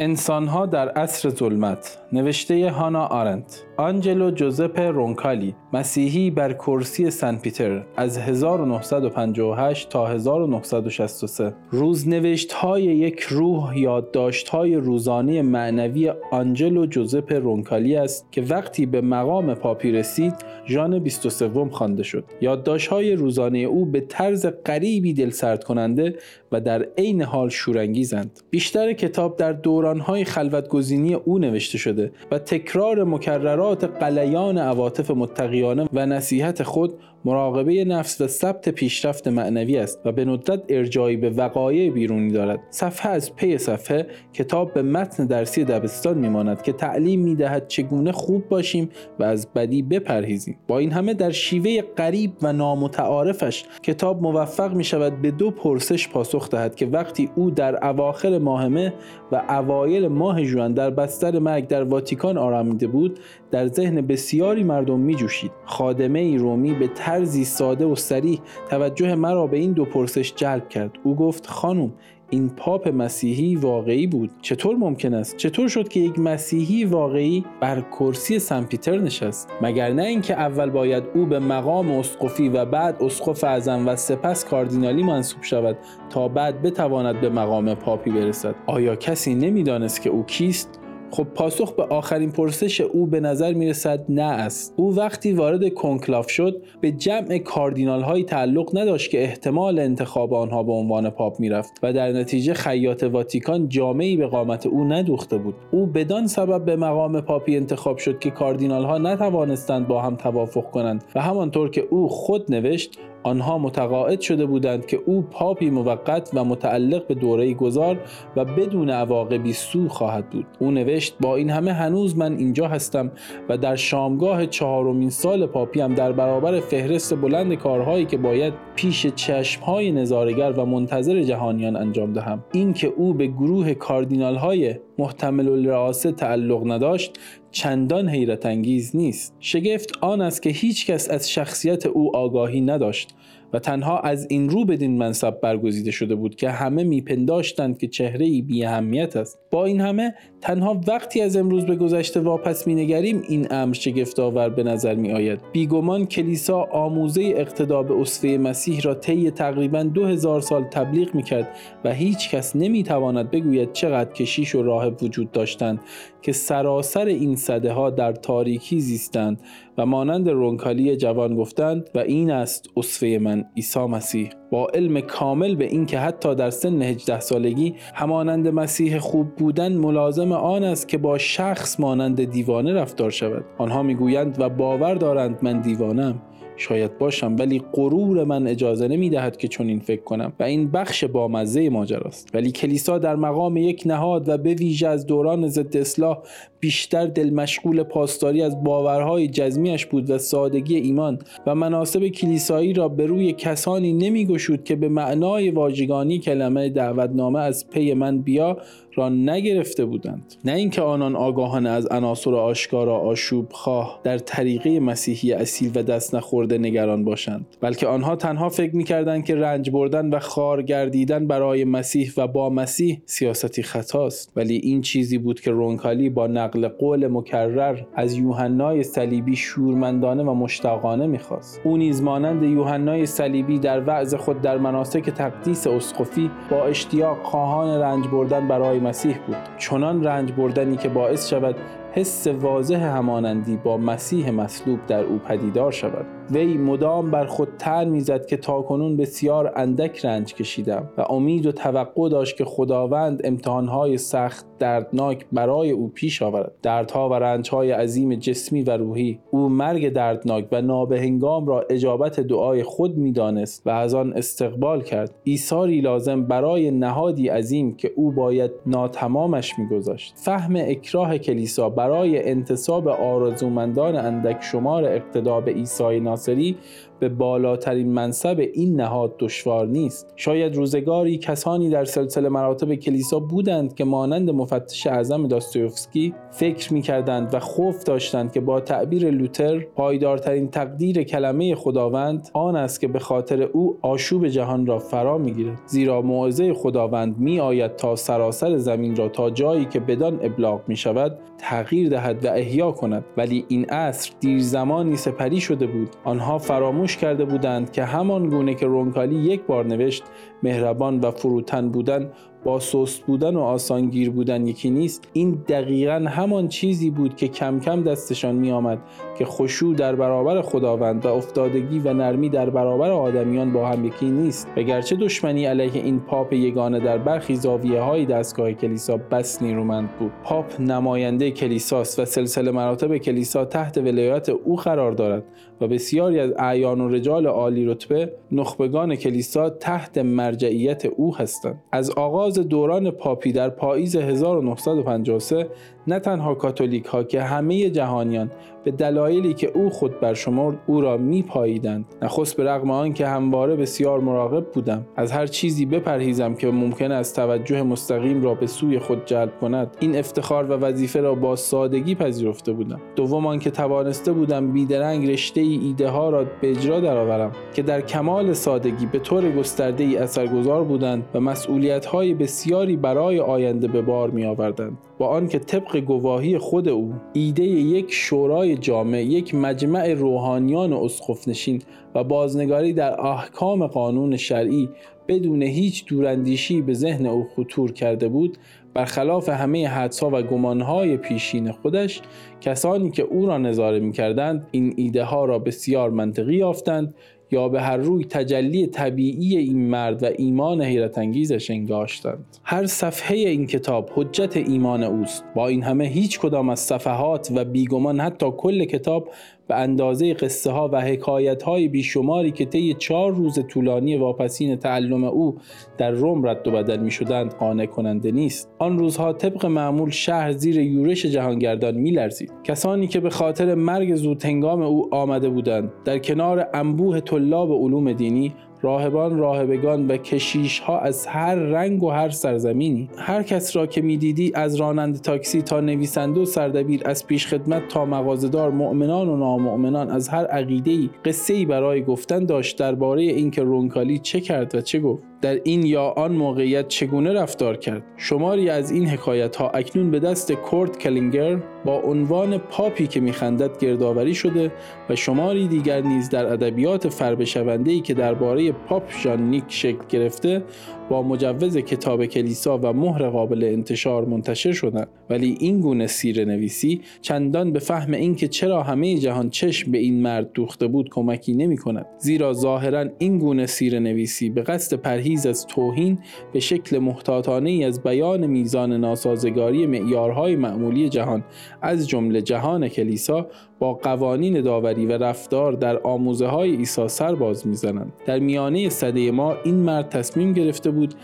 انسانها در عصر ظلمت نوشته هانا آرنت آنجلو جوزپ رونکالی مسیحی بر کرسی سن پیتر از 1958 تا 1963 روزنوشت های یک روح یادداشت های روزانه معنوی آنجلو جوزپ رونکالی است که وقتی به مقام پاپی رسید ژان 23 خوانده شد. یادداشت های روزانه او به طرز غریبی دلسرد کننده و در عین حال شورانگیزند. بیشتر کتاب در دورانهای خلوتگزینی او نوشته شده و تکرار مکررات قلیان عواطف متقیانه و نصیحت خود مراقبه نفس و ثبت پیشرفت معنوی است و به ندرت ارجایی به وقایع بیرونی دارد. صفحه از پی صفحه کتاب به متن درسی دبستان میماند که تعلیم می‌دهد چگونه خوب باشیم و از بدی بپرهیزیم. با این همه در شیوه غریب و نامتعارفش کتاب موفق می شود به دو پرسش پاسخ دهد که وقتی او در اواخر ماه مه و اوایل ماه ژوئن در بستر مرگ در واتیکان آرامیده بود در ذهن بسیاری مردم می جوشید خادمه ای رومی به طرزی ساده و سریح توجه مرا به این دو پرسش جلب کرد. او گفت خانم این پاپ مسیحی واقعی بود. چطور ممکن است؟ چطور شد که یک مسیحی واقعی بر کرسی سن پیتر نشست؟ مگر نه اینکه اول باید او به مقام اسقفی و بعد اسقف اعظم و سپس کاردینالی منصوب شود تا بعد بتواند به مقام پاپی برسد؟ آیا کسی نمی‌دانست که او کیست؟ خب پاسخ به آخرین پرسش او به نظر می رسد نه است. او وقتی وارد کنکلاف شد به جمع کاردینال هایی تعلق نداشت که احتمال انتخاب آنها به عنوان پاپ می رفت و در نتیجه خیاط واتیکان جامه‌ای به قامت او ندوخته بود. او بدان سبب به مقام پاپی انتخاب شد که کاردینال ها نتوانستند با هم توافق کنند و همانطور که او خود نوشت آنها متقاعد شده بودند که او پاپی موقت و متعلق به دوره گذار و بدون عواقبی سو خواهد بود. او نوشت با این همه هنوز من اینجا هستم و در شامگاه چهارمین سال پاپی هم در برابر فهرست بلند کارهایی که باید پیش چشمهای نظارگر و منتظر جهانیان انجام دهم. اینکه او به گروه کاردینال های محتمل الرئاسه تعلق نداشت چندان حیرت انگیز نیست. شگفت آن است که هیچ کس از شخصیت او آگاهی نداشت و تنها از این رو بدین منصب برگزیده شده بود که همه میپنداشتند که چهره ای بی اهمیت است. با این همه تنها وقتی از امروز به گذشته واپس مینگریم این امر شگفتآور به نظر می آید بیگمان کلیسا آموزه اقتدا به اصفه مسیح را طی تقریبا دو هزار سال تبلیغ می کرد و هیچ کس نمی تواند بگوید چقدر کشیش و راهب وجود داشتند. که سراسر این صده ها در تاریکی زیستند و مانند رونکالی جوان گفتند و این است اصفه من عیسی مسیح. با علم کامل به اینکه حتی در سن 18 سالگی همانند مسیح خوب بودن ملازم آن است که با شخص مانند دیوانه رفتار شود. آنها می‌گویند و باور دارند من دیوانم شاید باشم ولی غرور من اجازه نمی دهد که چنین فکر کنم و این بخش با مزه ماجراست. ولی کلیسا در مقام یک نهاد و به ویژه از دوران ضد اصلاح بیشتر دل مشغول پاسداری از باورهای جزمیش بود و سادگی ایمان و مناسب کلیسایی را به روی کسانی نمیگشود که به معنای واژگانی کلمه دعوتنامه از پی من بیا را نگرفته بودند. نه اینکه آنان آگاهانه از عناصر آشکارا آشوب خواه در طریقه مسیحی اصیل و دست نخورده نگران باشند بلکه آنها تنها فکر می‌کردند که رنج بردن و خار گردیدن برای مسیح و با مسیح سیاستی خطاست. ولی این چیزی بود که رونکالی با نقل قول مکرر از یوحنای صلیبی شورمندانه و مشتاقانه می‌خواست. او نیز مانند یوحنای صلیبی در وعظ خود در مناسک تقدیس اسقفی با اشتیاق خواهان رنج بردن برای مسیح بود. چنان رنج بردنی که باعث شود حس واضح همانندی با مسیح مصلوب در او پدیدار شود. وی مدام بر خود تن می‌زد که تاکنون بسیار اندک رنج کشیدم و امید و توقع داشت که خداوند امتحانهای سخت دردناک برای او پیش آورد. دردها و رنجهای عظیم جسمی و روحی او مرگ دردناک و نابهنگام را اجابت دعای خود می‌دانست و از آن استقبال کرد. ایثاری لازم برای نهادی عظیم که او باید ناتمامش میگذاشت. فهم اکراه کلیسا برای انتصاب آرزومندان اندک شمار اقتدا به عیسی ناصری به بالاترین منصب این نهاد دشوار نیست. شاید روزگاری کسانی در سلسله مراتب کلیسا بودند که مانند مفتش اعظم داستویفسکی فکر می‌کردند و خوف داشتند که با تعبیر لوتر پایدارترین تقدیر کلمه خداوند آن است که به خاطر او آشوب جهان را فرا می‌گیرد. زیرا موعظه خداوند می آید تا سراسر زمین را تا جایی که بدان ابلاغ می شود تغییر دهد و احیا کند. ولی این عصر دیر زمانی سپری شده بود. آنها فراموش کرده بودند که همان گونه که رونکالی یک بار نوشت مهربان و فروتن بودن با سست بودن و آسانگیر بودن یکی نیست. این دقیقا همان چیزی بود که کم کم دستشان می آمد که خشوع در برابر خداوند و افتادگی و نرمی در برابر آدمیان با هم یکی نیست. و گرچه دشمنی علیه این پاپ یگانه در برخی زاویه های دستگاه کلیسا بس نیرومند بود. پاپ نماینده کلیساست و سلسله مراتب کلیسا تحت ولایت او قرار دارد و بسیاری از اعیان و رجال عالی رتبه نخبگان کلیسا تحت مرجعیت او هستند. از آغاز دوران پاپی در پاییز 1953 نه تنها کاتولیک ها که همه جهانیان به دلایلی که او خود برشمرد او را می پاییدند نخست به رغم آن که همواره بسیار مراقب بودم. از هر چیزی بپرهیزم که ممکن است توجه مستقیم را به سوی خود جلب کند. این افتخار و وظیفه را با سادگی پذیرفته بودم. دوم آنکه توانسته بودم بیدرنگ رشته ای ایده ها را به اجرا درآورم که در کمال سادگی به طور گسترده ای اثرگذار بودند و مسئولیت های بسیاری برای آینده به بار می آوردند با آنکه طبق گواهی خود او ایده یک شورای جامع یک مجمع روحانیان و اسقفنشین و بازنگاری در احکام قانون شرعی بدون هیچ دوراندیشی به ذهن او خطور کرده بود برخلاف همه حدسها و گمانهای پیشین خودش کسانی که او را نظاره می کردند این ایده ها را بسیار منطقی یافتند یا به هر روی تجلی طبیعی این مرد و ایمان حیرت انگیزش انگاشتند. هر صفحه این کتاب حجت ایمان اوست. با این همه هیچ کدام از صفحات و بیگمان حتی کل کتاب به اندازه قصه ها و حکایت های بیشماری که طی چهار روز طولانی واپسین تعلم او در روم رد و بدل می شدند قانع کننده نیست. آن روزها طبق معمول شهر زیر یورش جهانگردان می لرزید کسانی که به خاطر مرگ زودهنگام او آمده بودند در کنار انبوه طلاب علوم دینی راهبان راهبگان و کشیش ها از هر رنگ و هر سرزمینی. هر کس را که می‌دیدی از راننده تاکسی تا نویسنده و سردبیر از پیش خدمت تا مغازهدار مؤمنان و نامؤمنان از هر عقیده ای قصه ای برای گفتن داشت درباره اینکه رونکالی چه کرد و چه گفت. در این یا آن موقعیت چگونه رفتار کرد؟ شماری از این حکایت ها اکنون به دست کورت کلینگر با عنوان پاپی که میخندد گردآوری شده و شماری دیگر نیز در ادبیات فربه ای که درباره پاپ ژان نیک شکل گرفته با مجوز کتاب کلیسا و مهر قابل انتشار منتشر شدند. ولی این گونه سیره نویسی چندان به فهم اینکه چرا همه جهان چشم به این مرد دوخته بود کمکی نمی کند زیرا ظاهرا این گونه سیره نویسی به قصد پرهیز از توهین به شکل محتاطانه ای از بیان میزان ناسازگاری معیارهای معمولی جهان از جمله جهان کلیسا با قوانین داوری و رفتار در آموزه های عیسی سر باز می‌زنند. در میانه صده ما این مرد تصمیم گرفته بود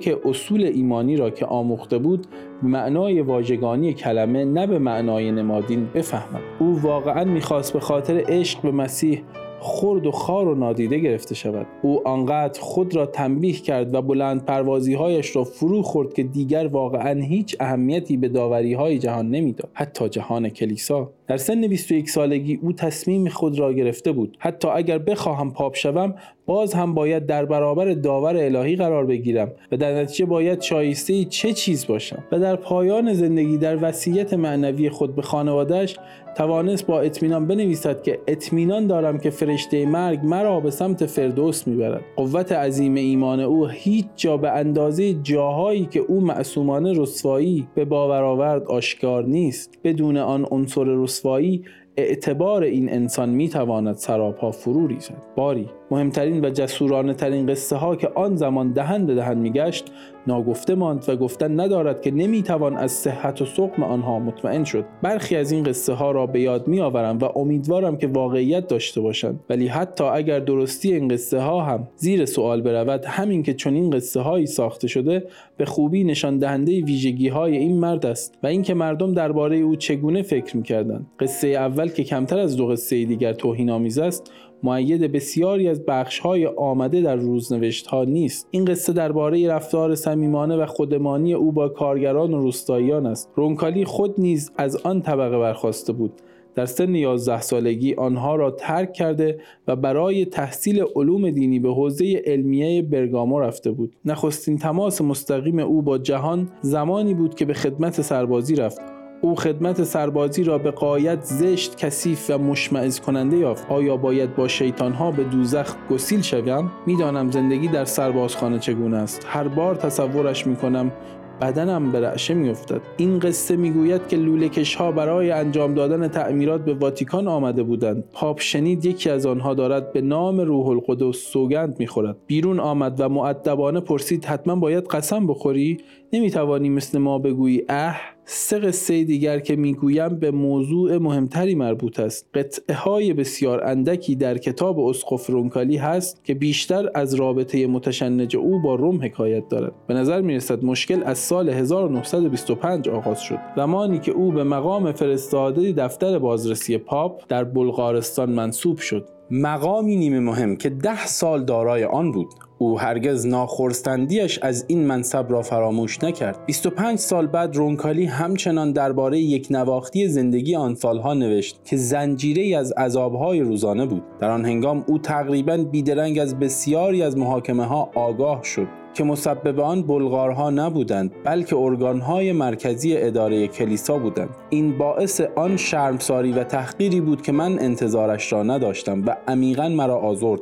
که اصول ایمانی را که آموخته بود به معنای واژگانی کلمه نه به معنای نمادین بفهمد. او واقعا می‌خواست به خاطر عشق به مسیح خرد و خار و نادیده گرفته شود. او آنقدر خود را تنبیه کرد و بلند پروازی هایش را فرو خورد که دیگر واقعا هیچ اهمیتی به داوری های جهان نمی‌داد. حتی جهان کلیسا. در سن 21 سالگی او تصمیم خود را گرفته بود. حتی اگر بخواهم پاپ شوم باز هم باید در برابر داور الهی قرار بگیرم و در نتیجه باید شایسته چه چیز باشم و در پایان زندگی در وصیت معنوی خود به خانوادهش توانست با اطمینان بنویسد که اطمینان دارم که فرشته مرگ مرا به سمت فردوس می‌برد. قوت عظیم ایمان او هیچ جا به اندازه جاهایی که او معصومانه رسوایی به باور آورد آشکار نیست. بدون آن عنصر رسوایی اعتبار این انسان می‌تواند سراپا فرو ریزد. باری. مهمترین و جسورانه ترین قصه ها که آن زمان دهن به دهن میگشت ناگفته ماند و گفتن ندارد که نمی‌توان از صحت و سقم آنها مطمئن شد. برخی از این قصه ها را به یاد میآورم و امیدوارم که واقعیت داشته باشند. ولی حتی اگر درستی این قصه ها هم زیر سوال برود همین که چنین قصه هایی ساخته شده به خوبی نشان دهنده ویژگی های این مرد است و اینکه مردم درباره او چگونه فکر می‌کردند. قصه اول که کمتر از دو قصه دیگر توهین آمیز است معید بسیاری از بخشهای آمده در روزنوشت ها نیست این قصه درباره رفتار صمیمانه و خودمانی او با کارگران و روستاییان است رونکالی خود نیز از آن طبقه برخواسته بود در سن 11 سالگی آنها را ترک کرده و برای تحصیل علوم دینی به حوزه علمیه برگامو رفته بود. نخستین تماس مستقیم او با جهان زمانی بود که به خدمت سربازی رفت. او خدمت سربازی را به قایت زشت کثیف و مشمعز کننده یافت. آیا باید با شیطانها به دوزخ گسیل شوم؟ می‌دانم زندگی در سربازخانه چگونه است. هر بار تصورش می‌کنم بدنم به رعشه میافتد. این قصه می‌گوید که لولکش ها برای انجام دادن تعمیرات به واتیکان آمده بودند. پاپ شنید یکی از آنها دارد به نام روح القدس سوگند می‌خورد. بیرون آمد و معدبانه پرسید حتما باید قسم بخوری؟ نمی‌توانی مثل ما بگویی اه سه قصه دیگر که می‌گویم به موضوع مهمتری مربوط است. قطعه های بسیار اندکی در کتاب اسقف رونکالی هست که بیشتر از رابطه متشنج او با روم حکایت دارد. به نظر می‌رسد مشکل از سال 1925 آغاز شد. زمانی که او به مقام فرستاده دفتر بازرسی پاپ در بلغارستان منصوب شد. مقامی نیمه مهم که ده سال دارای آن بود. او هرگز ناخرسندیش از این منصب را فراموش نکرد. 25 سال بعد رونکالی همچنان درباره یک نواختی زندگی آن سالها نوشت که زنجیره از عذابهای روزانه بود. در آن هنگام او تقریبا بیدرنگ از بسیاری از محاکمه ها آگاه شد. که مسبب آن بلغارها نبودند بلکه ارگانهای مرکزی اداره کلیسا بودند. این باعث آن شرمساری و تحقیری بود که من انتظارش را نداشتم و عمیقا مرا آزرد.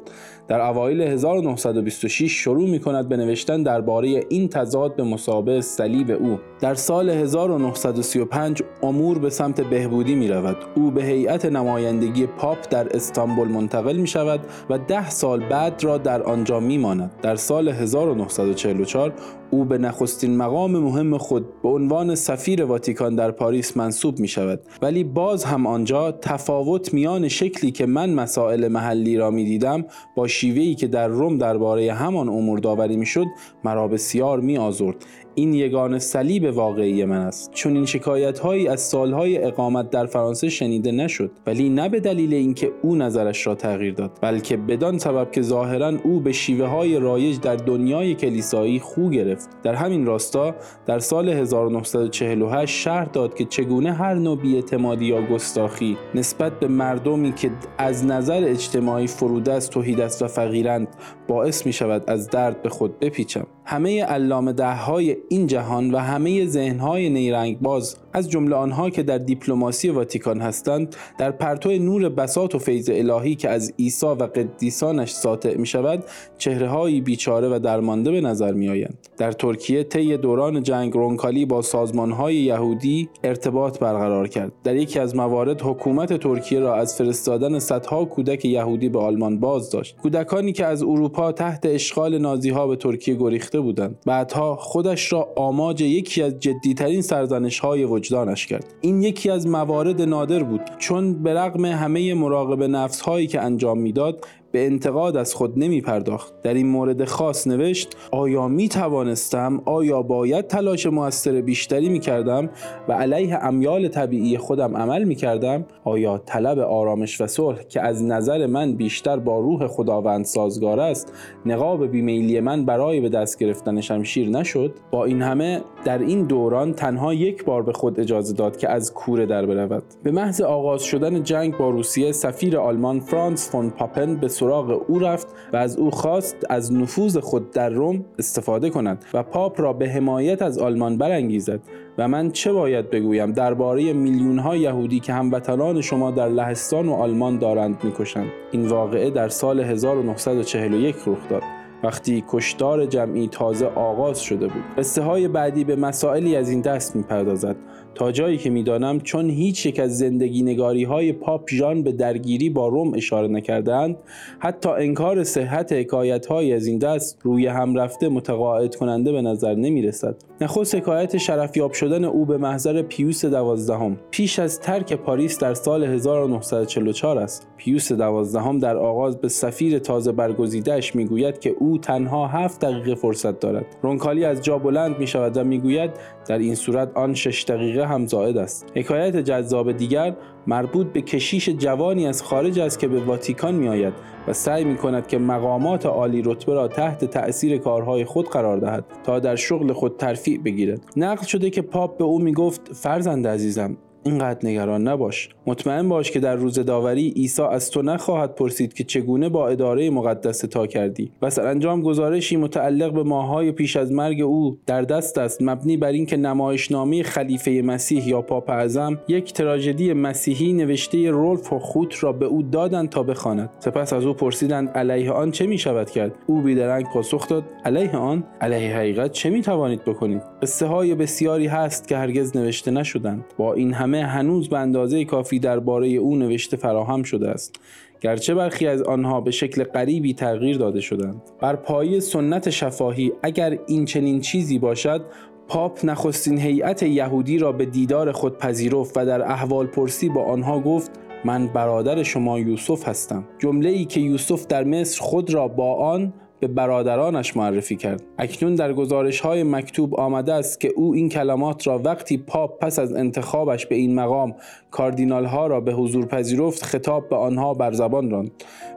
در اوایل 1926 شروع می کند به نوشتن درباره این تضاد به مسابه صلیب او. در سال 1935 امور به سمت بهبودی می رود او به هیئت نمایندگی پاپ در استانبول منتقل می شود و ده سال بعد را در آنجا می ماند در سال 1944 او به نخستین مقام مهم خود به عنوان سفیر واتیکان در پاریس منصوب می شود ولی باز هم آنجا تفاوت میان شکلی که من مسائل محلی را می دیدم با شیوهی که در روم درباره همان امور داوری می شد مرا بسیار می آزرد این یگان صلیب واقعی من است. چون این شکایت هایی از سالهای اقامت در فرانسه شنیده نشد ولی نه به دلیل اینکه او نظرش را تغییر داد بلکه بدان سبب که ظاهرا او به شیوه های رایج در دنیای کلیسایی خو گرفت. در همین راستا در سال 1948 شرح داد که چگونه هر نوع بیاعتمادی یا گستاخی نسبت به مردمی که از نظر اجتماعی فرودست توحیدست و فقیرند باعث می شود از درد به خود بپیچم. همه علامه ده های این جهان و همه ذهنهای نیرنگ باز از جمله آنها که در دیپلماسی واتیکان هستند در پرتو نور بساط و فیض الهی که از عیسی و قدیسانش ساطع می شود چهره بیچاره و درمانده به نظر می آیند. در ترکیه طی دوران جنگ رونکالی با سازمان های یهودی ارتباط برقرار کرد. در یکی از موارد حکومت ترکیه را از فرستادن صدها کودک یهودی به آلمان باز داشت. کودکانی که از اروپا تحت اشغال نازی ها به ترکیه گریخته بودند. بعدها خودش را آماج یکی از جدیترین سرزنش های وجدانش کرد. این یکی از موارد نادر بود چون به رغم همه مراقب نفس هایی که انجام می‌داد به انتقاد از خود نمی پرداخت در این مورد خاص نوشت آیا می توانستم آیا باید تلاش موثر بیشتری می کردم و علیه امیال طبیعی خودم عمل می کردم آیا طلب آرامش و صلح که از نظر من بیشتر با روح خداوند سازگار است نقاب بیمیلی من برای به دست گرفتن شمشیر نشد؟ با این همه در این دوران تنها یک بار به خود اجازه داد که از کوره در برود. به محض آغاز شدن جنگ با روسیه سفیر آلمان فرانس فون پاپن به سراغ او رفت و از او خواست از نفوذ خود در روم استفاده کند و پاپ را به حمایت از آلمان برانگیزد. و من چه باید بگویم درباره میلیون ها یهودی که هموطنان شما در لهستان و آلمان دارند می‌کشند. این واقعه در سال 1941 رخ داد. وقتی کشتار جمعی تازه آغاز شده بود. قصه های بعدی به مسائلی از این دست می‌پردازد. تا جایی که می‌دانم چون هیچ یک از زندگی نگاری های پاپ ژان به درگیری با روم اشاره نکردند حتی انکار صحت حکایت های از این دست روی هم رفته متقاعد کننده به نظر نمی رسد نخست حکایت شرفیاب شدن او به محضر پیوس دوازدهم. پیش از ترک پاریس در سال 1944 است. پیوس دوازدهم در آغاز به سفیر تازه برگزیدهش می‌گوید که او تنها هفت دقیقه فرصت دارد. رونکالی از جا بلند می شود و می‌گوید در این صورت آن شش دقیقه هم زائد است. حکایت جذاب دیگر مربوط به کشیش جوانی از خارج است که به واتیکان می آید و سعی می کند که مقامات عالی رتبه را تحت تأثیر کارهای خود قرار دهد تا در شغل خود ترفیع بگیرد. نقل شده که پاپ به او می گفت فرزند عزیزم اینقدر نگران نباش. مطمئن باش که در روز داوری عیسی از تو نخواهد پرسید که چگونه با اداره مقدس تا کردی. و سرانجام گزارشی متعلق به ماهای پیش از مرگ او در دست است. مبنی بر اینکه نمایشنامه خلیفه مسیح یا پاپ اعظم یک تراژدی مسیحی نوشته رولف و خوت را به او دادند تا بخواند. سپس از او پرسیدند علیه آن چه می شود کرد؟ او بیدرنگ پاسخ داد علیه آن؟ علیه حقیقت چه می توانید بکنید؟ قصه های بسیاری هست که هرگز نوشته نشدند. با این همه هنوز به اندازه کافی درباره او نوشته فراهم شده است. گرچه برخی از آنها به شکل غریبی تغییر داده شدند. بر پایه سنت شفاهی اگر این چنین چیزی باشد پاپ نخستین هیئت یهودی را به دیدار خود پذیرفت و در احوال پرسی با آنها گفت من برادر شما یوسف هستم. جمله ای که یوسف در مصر خود را با آن به برادرانش معرفی کرد. اکنون در گزارش های مکتوب آمده است که او این کلمات را وقتی پاپ پس از انتخابش به این مقام کاردینال ها را به حضور پذیرفت خطاب به آنها بر زبان راند.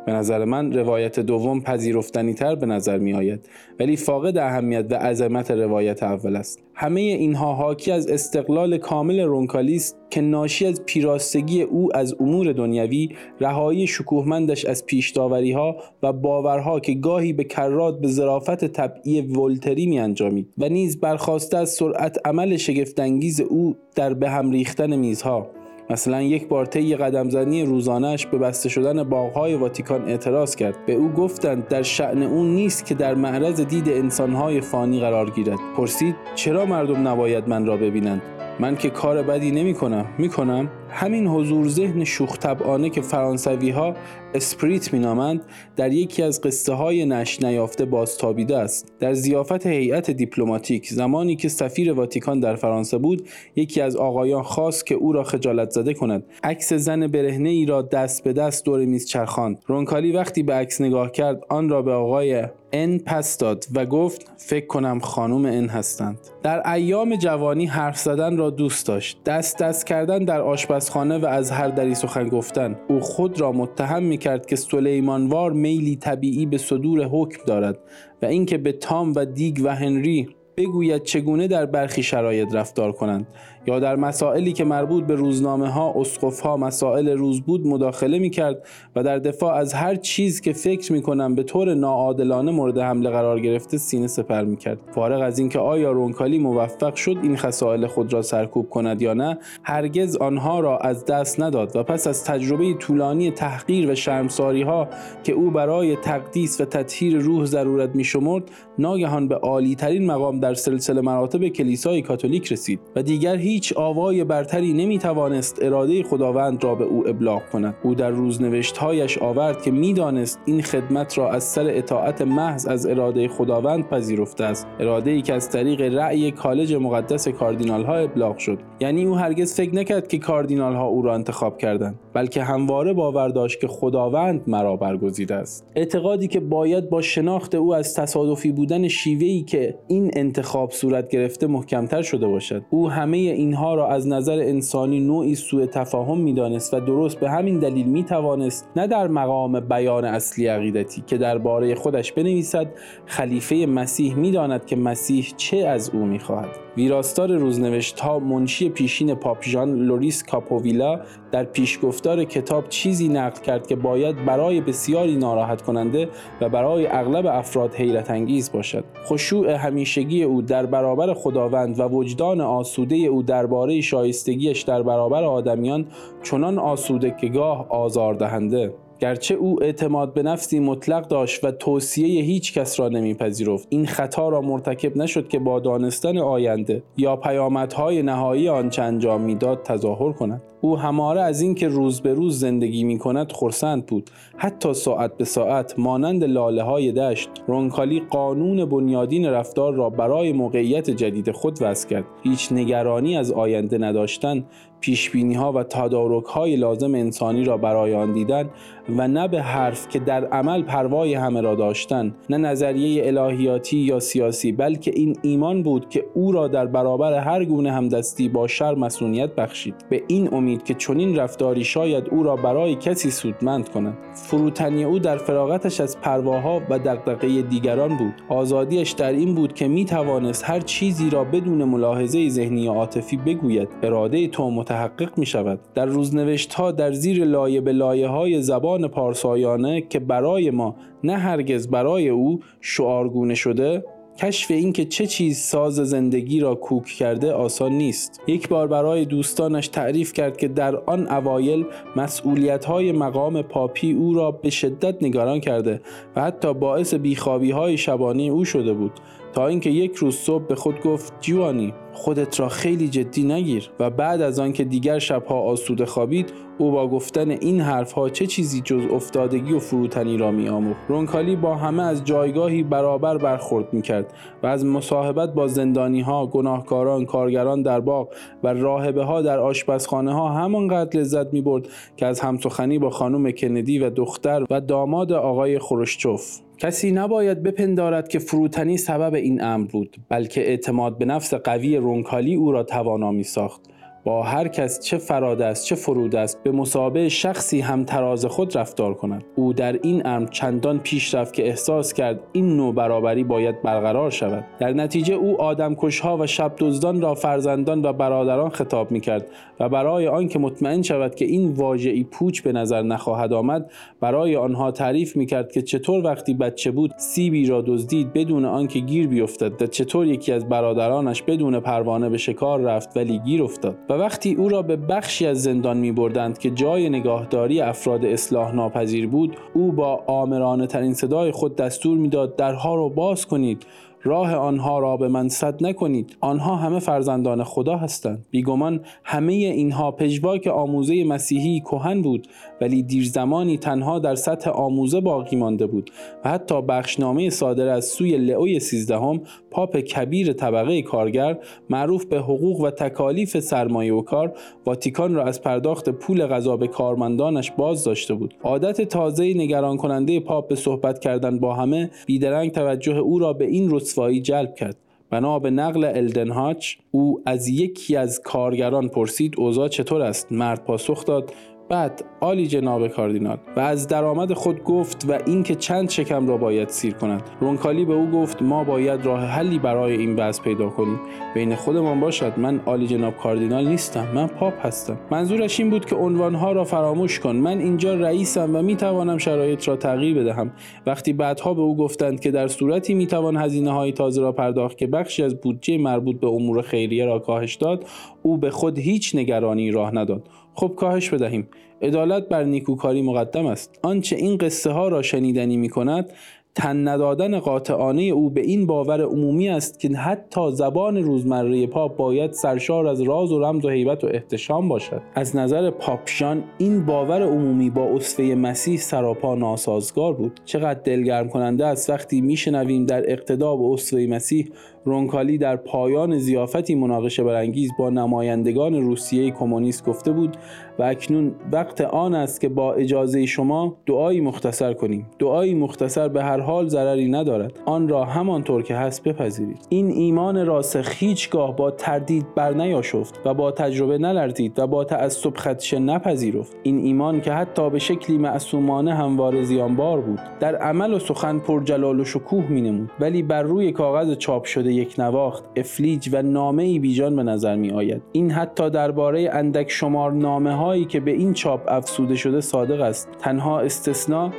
به نظر من روایت دوم پذیرفتنی تر به نظر می آید ولی فاقد اهمیت و عظمت روایت اول است. همه اینها حاکی از استقلال کامل رونکالی است که ناشی از پیراستگی او از امور دنیوی رهایی شکوهمندش از پیشداوری ها و باورها که گاهی به کرات به ظرافت طبعی ولتری می انجامید و نیز برخواسته از سرعت عمل شگفتانگیز او در به هم ریختن میزها. مثلا یک بار طی قدمزنی روزانش به بسته شدن باغهای واتیکان اعتراض کرد. به او گفتند در شعن او نیست که در معرض دید انسانهای فانی قرار گیرد. پرسید چرا مردم نباید من را ببینند؟ من که کار بدی نمی کنم می کنم همین حضور ذهن شوخ طبعانه که فرانسوی ها esprit مینامند در یکی از قصه های نشر نیافته بازتابیده است. در ضیافت هیئت دیپلماتیک زمانی که سفیر واتیکان در فرانسه بود یکی از آقایان خواست که او را خجالت زده کند. عکس زن برهنه ای را دست به دست دور میز چرخاند. رونکالی وقتی به عکس نگاه کرد آن را به آقای N پس داد و گفت فکر کنم خانم N هستند. در ایام جوانی حرف زدن را دوست داشت. دست دست کردن در آشپزخانه و از هر دری سخن گفتن. او خود را متهم می کرد که سلیمانوار میلی طبیعی به صدور حکم دارد و اینکه به تام و دیگ و هنری بگوید چگونه در برخی شرایط رفتار کنند. یا در مسائلی که مربوط به روزنامه ها، اسقف ها، مسائل روز بود مداخله می کرد و در دفاع از هر چیز که فکر می کنم به طور ناعادلانه مورد حمله قرار گرفته سینه سپر می کرد. فارغ از اینکه آیا رونکالی موفق شد این خصائل خود را سرکوب کند یا نه، هرگز آنها را از دست نداد و پس از تجربه طولانی تحقیر و شرمساری ها که او برای تقدیس و تطهیر روح ضرورت می شمرد، ناگهان به عالی ترین مقام در سلسله مراتب کلیسای کاتولیک رسید و دیگر هیچ آوای برتری نمی توانست اراده خداوند را به او ابلاغ کند. او در روزنوشتهایش آورد که می‌دانست این خدمت را از سر اطاعت محض از اراده خداوند پذیرفته است. اراده ای که از طریق رأی کالج مقدس کاردینال ها ابلاغ شد. یعنی او هرگز فکر نکرد که کاردینال ها او را انتخاب کردند بلکه همواره باور داشت که خداوند مرا برگزیده است. اعتقادی که باید با شناخت او از تصادفی بودن شیوهی که این انتخاب صورت گرفته محکمتر شده باشد. او همه اینها را از نظر انسانی نوعی سوء تفاهم می‌دانست و درست به همین دلیل می توانست نه در مقام بیان اصلی عقیدتی که درباره خودش بنویسد خلیفه مسیح می‌داند که مسیح چه از او می‌خواهد. ویراستار روزنوشت ها منشی پیشین پاپ ژان لوریس کاپوویلا در پیشگفتار کتاب چیزی نقل کرد که باید برای بسیاری ناراحت کننده و برای اغلب افراد حیرت انگیز باشد. خشوع همیشگی او در برابر خداوند و وجدان آسوده او درباره شایستگیش در برابر آدمیان چنان آسوده که گاه آزاردهنده. گرچه او اعتماد به نفسی مطلق داشت و توصیه هیچ کس را نمیپذیرفت این خطا را مرتکب نشد که با دانستن آینده یا پیامدهای نهایی آنچه انجام می‌داد تظاهر کند. او هماره از اینکه روز به روز زندگی می کند خرسند بود. حتی ساعت به ساعت مانند لاله های دشت رونکالی قانون بنیادین رفتار را برای موقعیت جدید خود وضع کرد. هیچ نگرانی از آینده نداشتن پیشبینی ها و تدارک های لازم انسانی را برای آن دیدن و نه به حرف که در عمل پروای همه را داشتن نه نظریه الهیاتی یا سیاسی بلکه این ایمان بود که او را در برابر هر گونه همدستی با شر مسئولیت بخشید. به این امید که چنین رفتاری شاید او را برای کسی سودمند کند. فروتنی او در فراغتش از پرواها و دغدغه دیگران بود. آزادیش در این بود که می توانست هر چیزی را بدون ملاحظه ذهنی و عاطفی بگوید. اراده تو متحقق می شود در روزنوشت ها در زیر لایه به لایه های زبان پارسایانه که برای ما نه هرگز برای او شعارگونه شده کشف اینکه چه چیز ساز زندگی را کوک کرده آسان نیست. یک بار برای دوستانش تعریف کرد که در آن اوایل مسئولیت های مقام پاپی او را به شدت نگران کرده و حتی باعث بیخوابی های شبانه او شده بود. تا اینکه یک روز صبح به خود گفت جوانی خودت را خیلی جدی نگیر. و بعد از آنکه دیگر شبها آسوده خوابید او با گفتن این حرفها چه چیزی جز افتادگی و فروتنی را می رونکالی با همه از جایگاهی برابر برخورد می کرد و از مصاحبت با زندانی ها، گناهکاران، کارگران در باغ و راهبه ها در آشپزخانه ها همانقدر لذت می برد که از همسخنی با خانم کندی و دختر و داماد آقای خروشچوف. کسی نباید بپندارد که فروتنی سبب این امر بود بلکه اعتماد به نفس قوی رونکالی او را توانا می ساخت. با هر کس چه فراد است چه فرود است به مسابه شخصی هم تراز خود رفتار کند. او در این امر چندان پیش رفت که احساس کرد این نوع برابری باید برقرار شود. در نتیجه او آدمکشها و شب دزدان را فرزندان و برادران خطاب می کرد و برای آنکه مطمئن شود که این واژه‌ای پوچ به نظر نخواهد آمد برای آنها تعریف می کرد که چطور وقتی بچه بود سیبی را دزدید بدون آنکه گیر بیفتد و چطور یکی از برادرانش بدون پروانه به شکار رفت ولی گیر افتاد. و وقتی او را به بخشی از زندان می بردند که جای نگاهداری افراد اصلاح ناپذیر بود او با آمرانه ترین صدای خود دستور می‌داد درها را باز کنید. راه آنها را به من صد نکنید. آنها همه فرزندان خدا هستند. بیگمان همه اینها پژواک آموزه مسیحی کهن بود ولی دیر زمانی تنها در سطح آموزه باقی مانده بود و حتی بخشنامه صادر از سوی لئوی سیزدهم پاپ کبیر طبقه کارگر معروف به حقوق و تکالیف سرمایه و کار واتیکان را از پرداخت پول غذا به کارمندانش باز داشته بود. عادت تازه نگران کننده پاپ به صحبت کردن با همه بیدرنگ توجه او را به این رسوایی جلب کرد. بنا به نقل الدنهاچ او از یکی از کارگران پرسید اوضاع چطور است؟ مرد پاسخ داد بعد عالی جناب کاردینال و از درآمد خود گفت و اینکه چند شکم را باید سیر کند. رونکالی به او گفت ما باید راه حلی برای این بحث پیدا کنیم. بین خودمان باشد من عالی جناب کاردینال نیستم من پاپ هستم. منظورش این بود که عنوانها را فراموش کن. من اینجا رئیسم و می‌توانم شرایط را تغییر بدهم. وقتی بعدها به او گفتند که در صورتی می‌توان هزینه های تازه را پرداخت که بخشی از بودجه مربوط به امور خیریه را کاهش داد او به خود هیچ نگرانی راه نداد. خب کاهش بدهیم. عدالت بر نیکوکاری مقدم است. آنچه این قصه ها را شنیدنی می کند تن ندادن قاطعانه او به این باور عمومی است که حتی زبان روزمره پاپ باید سرشار از راز و رمز و حیبت و احتشام باشد. از نظر پاپشان این باور عمومی با اصفه مسیح سراپا ناسازگار بود. چقدر دلگرم کننده است وقتی میشنویم در اقتدا به اصفه مسیح رونکالی در پایان زیافتی مناقشه برانگیز با نمایندگان روسیه کمونیست گفته بود و اکنون وقت آن است که با اجازه شما دعایی مختصر کنیم. دعایی مختصر به هر حال ضرری ندارد. آن را همانطور که هست بپذیرید. این ایمان راسخ هیچگاه با تردید بر نیاشفت و با تجربه نلرزید و با تعصب خدشه نپذیرفت. این ایمان که حتی به شکلی معصومانه هموار زیانبار بود در عمل و سخن پر جلال و شکوه مینمود. ولی بر روی کاغذ چاپ شده یک نواخت افلیج و نامه ای بیجان به نظر می آید این حتی درباره اندک شمار نامه هایی که به این چاپ افسوده شده صادق است. تنها استثنا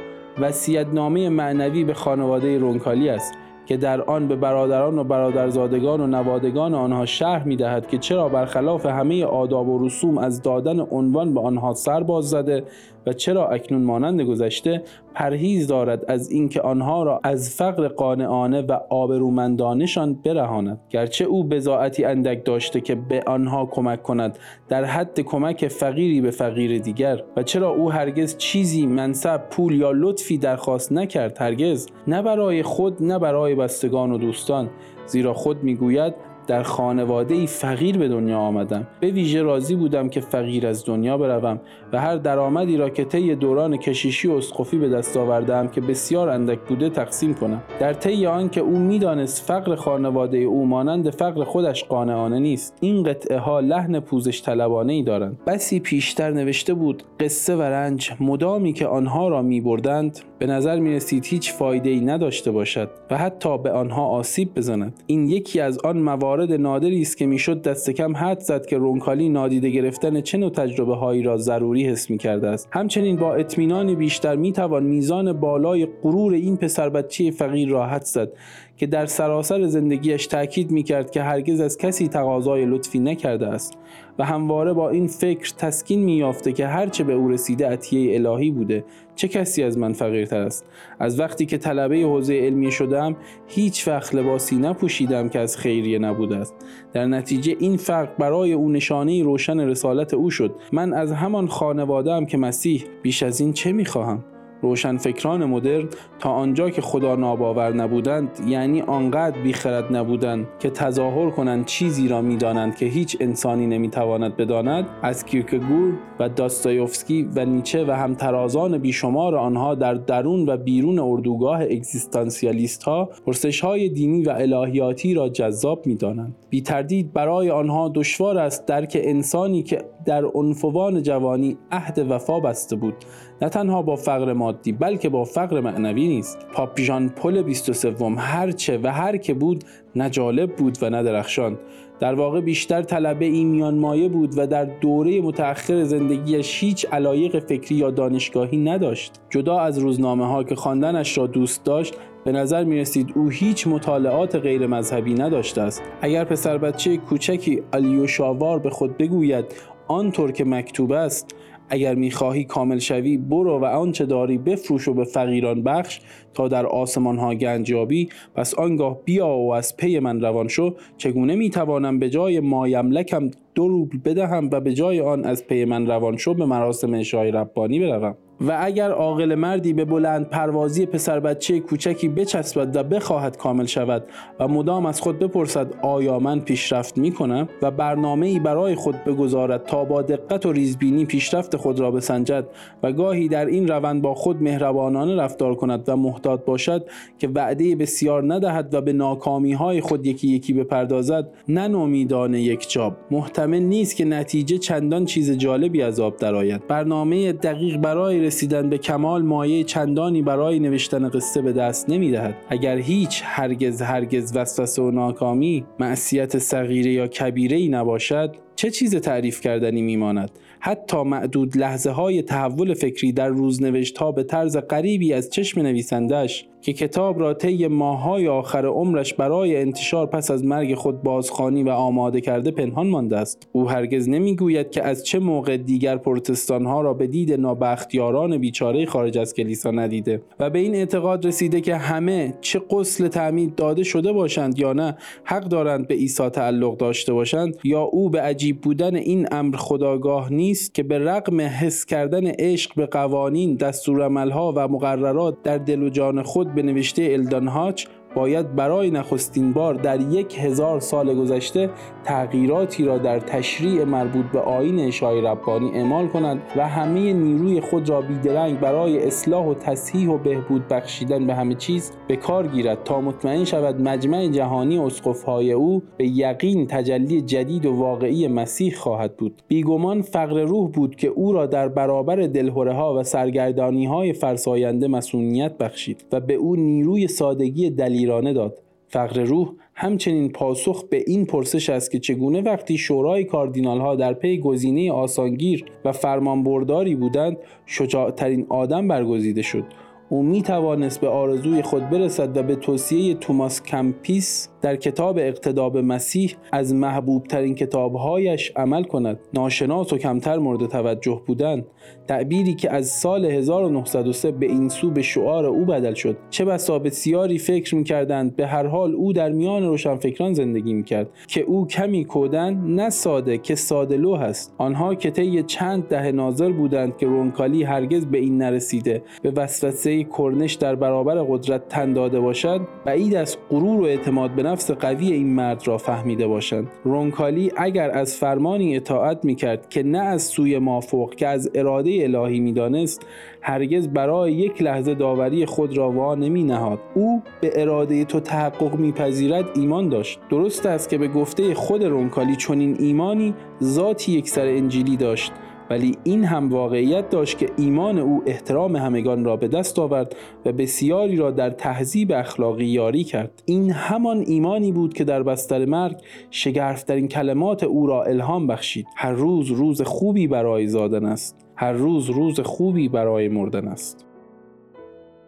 نامه معنوی به خانواده رونکالی است که در آن به برادران و برادرزادگان و نوادگان آنها شهر می دهد که چرا برخلاف همه آداب و رسوم از دادن عنوان به آنها سر باز زده و چرا اکنون مانند گذشته پرهیز دارد از اینکه آنها را از فقر قانعانه و آبرومندانشان برهاند؟ گرچه او بزاعتی اندک داشته که به آنها کمک کند در حد کمک فقیری به فقیر دیگر. و چرا او هرگز چیزی منصب پول یا لطفی درخواست نکرد هرگز؟ نه برای خود نه برای بستگان و دوستان. زیرا خود می‌گوید در خانواده ای فقیر به دنیا آمدم. به ویژه راضی بودم که فقیر از دنیا بروم. و هر درآمدی را که طی دوران کشیشی و اسقفی به دست آوردم که بسیار اندک بوده تقسیم کنم. در طی آنکه او می‌دانست فقر خانواده او مانند فقر خودش قانعانه نیست این قطعه ها لحن پوزش طلبانه ای دارند. بسی پیشتر نوشته بود قصه و رنج مدامی که آنها را می بردند به نظر می رسید هیچ فایده ای نداشته باشد و حتی به آنها آسیب بزند. این یکی از آن موارد نادری است که می‌شد دست کم حد زد که رونکالی نادیده گرفتن چه نوع تجربه هایی را ضروری حس می کرده است. همچنین با اطمینان بیشتر می توان میزان بالای غرور این پسر بچه فقیر را حد زد که در سراسر زندگیش تاکید می کرد که هرگز از کسی تقاضای لطفی نکرده است و همواره با این فکر تسکین می یافته که هرچه به او رسیده عطیه الهی بوده. چه کسی از من فقیرتر است؟ از وقتی که طلبه حوزه علمی شدم هیچ وقت لباسی نپوشیدم که از خیریه نبوده است. در نتیجه این فرق برای او نشانه روشن رسالت او شد. من از همان خانوادم که مسیح بیش از این چه می‌خواهم؟ روشنفکران مدرن تا آنجا که خدا ناباور نبودند یعنی آنقدر بیخرد نبودند که تظاهر کنند چیزی را می‌دانند که هیچ انسانی نمی‌تواند بداند. از کیرکگور و داستایوفسکی و نیچه و همترازان بیشمار آنها در درون و بیرون اردوگاه اگزیستانسیالیست ها پرسش های دینی و الهیاتی را جذاب می‌دانند. بی تردید برای آنها دشوار است درک انسانی که در عنفوان جوانی عهد وفا بسته بود. نه تنها با فقر مادی بلکه با فقر معنوی نیست. پاپیژان پل 23 هرچه و هر که بود نه جالب بود و نه درخشان. در واقع بیشتر طلبه این میان مایه بود و در دوره متأخر زندگیش هیچ علایق فکری یا دانشگاهی نداشت. جدا از روزنامه ها که خواندنش را دوست داشت به نظر می رسید او هیچ مطالعات غیر مذهبی نداشته است. اگر پسر بچه کوچکی علی شاوار به خود بگوید آنطور که مکتوب است اگر می‌خواهی کامل شوی برو و آنچه داری بفروش و به فقیران بخش تا در آسمان ها گنج یابی. پس آنگاه بیا و از پی من روان شو. چگونه می‌توانم به جای مایملکم دو روبل بدهم و به جای آن از پی من روان شو به مراسم اشای ربانی بروم؟ و اگر عاقل مردی به بلند پروازی پسر بچه کوچکی بچسبد و بخواهد کامل شود و مدام از خود بپرسد آیا من پیشرفت می کنم و برنامه ای برای خود بگذارد تا با دقت و ریزبینی پیشرفت خود را بسنجد و گاهی در این روند با خود مهربانانه رفتار کند و محتاط باشد که وعده بسیار ندهد و به ناکامی های خود یکی یکی بپردازد نه نومیدانه یک جاب محتمل نیست که نتیجه چندان چیز جالبی از آب درآید. برنامه دقیق برای رسیدن به کمال مایه چندانی برای نوشتن قصه به دست نمی دهد. اگر هیچ هرگز هرگز وسوسه و ناکامی معصیت صغیره یا کبیره ای نباشد چه چیز تعریف کردنی میماند حتی معدود لحظه های تحول فکری در روزنوشت ها به طرز غریبی از چشم نویسندش که کتاب را طی ماههای آخر عمرش برای انتشار پس از مرگ خود بازخانی و آماده کرده پنهان مانده است. او هرگز نمی‌گوید که از چه موقع دیگر پروتستان ها را به دید نابختیاران بیچاره خارج از کلیسا ندیده و به این اعتقاد رسیده که همه چه قسل تعمید داده شده باشند یا نه حق دارند به عیسی تعلق داشته باشند یا او به عجیب بودن این امر خداگاه نیست که به رغم حس کردن عشق به قوانین دستورالعملها و مقررات در دل و جان خود به نوشته الدان هاچ باید برای نخستین بار در یک هزار سال گذشته تغییراتی را در تشریع مربوط به آین اشای ربانی اعمال کنند و همه نیروی خود را بیدرنگ برای اصلاح و تصحیح و بهبود بخشیدن به همه چیز به کار گیرد تا مطمئن شود مجمع جهانی اسقفهای او به یقین تجلی جدید و واقعی مسیح خواهد بود. بیگمان فقر روح بود که او را در برابر دلهوره ها و سرگردانی های فرساینده مسئولیت بخشید و به او نیروی سادگی دلیل ایرانه داد. فقر روح همچنین پاسخ به این پرسش است که چگونه وقتی شورای کاردینال ها در پی گزینه آسانگیر و فرمانبرداری بودند شجاعترین آدم برگزیده شد. او می توانست به آرزوی خود برسد و به توصیه توماس کمپیس در کتاب اقتدا به مسیح از محبوب ترین کتابهایش عمل کند. ناشناس و کمتر مورد توجه بودن. تعبیری که از سال 1903 به این سو به شعار او بدل شد. چه بسا بسیاری فکر می‌کردند. به هر حال او در میان روشنفکران زندگی می‌کرد که او کمی کودن نه ساده که ساده لوح است. آنها که طی چند دهه ناظر بودند که رونکالی هرگز به این نرسیده. به وسوسه کرنش در برابر قدرت تن داده باشد بعید از غرور و اعتماد به نفس قوی این مرد را فهمیده باشند. رونکالی اگر از فرمانی اطاعت می‌کرد که نه از سوی مافوق که از اراده الهی می‌دانست هرگز برای یک لحظه داوری خود را وا نمی نهاد او به اراده تو تحقق میپذیرد ایمان داشت. درست است که به گفته خود رونکالی چنین ایمانی ذاتی یک سر انجیلی داشت. ولی این هم واقعیت داشت که ایمان او احترام همگان را به دست آورد و بسیاری را در تهذیب اخلاقی یاری کرد. این همان ایمانی بود که در بستر مرگ شگرفترین کلمات او را الهام بخشید. هر روز روز خوبی برای زادن است. هر روز روز خوبی برای مردن است.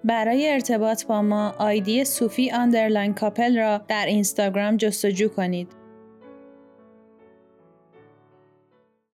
برای ارتباط با ما ID صوفی underline couple را در اینستاگرام جستجو کنید.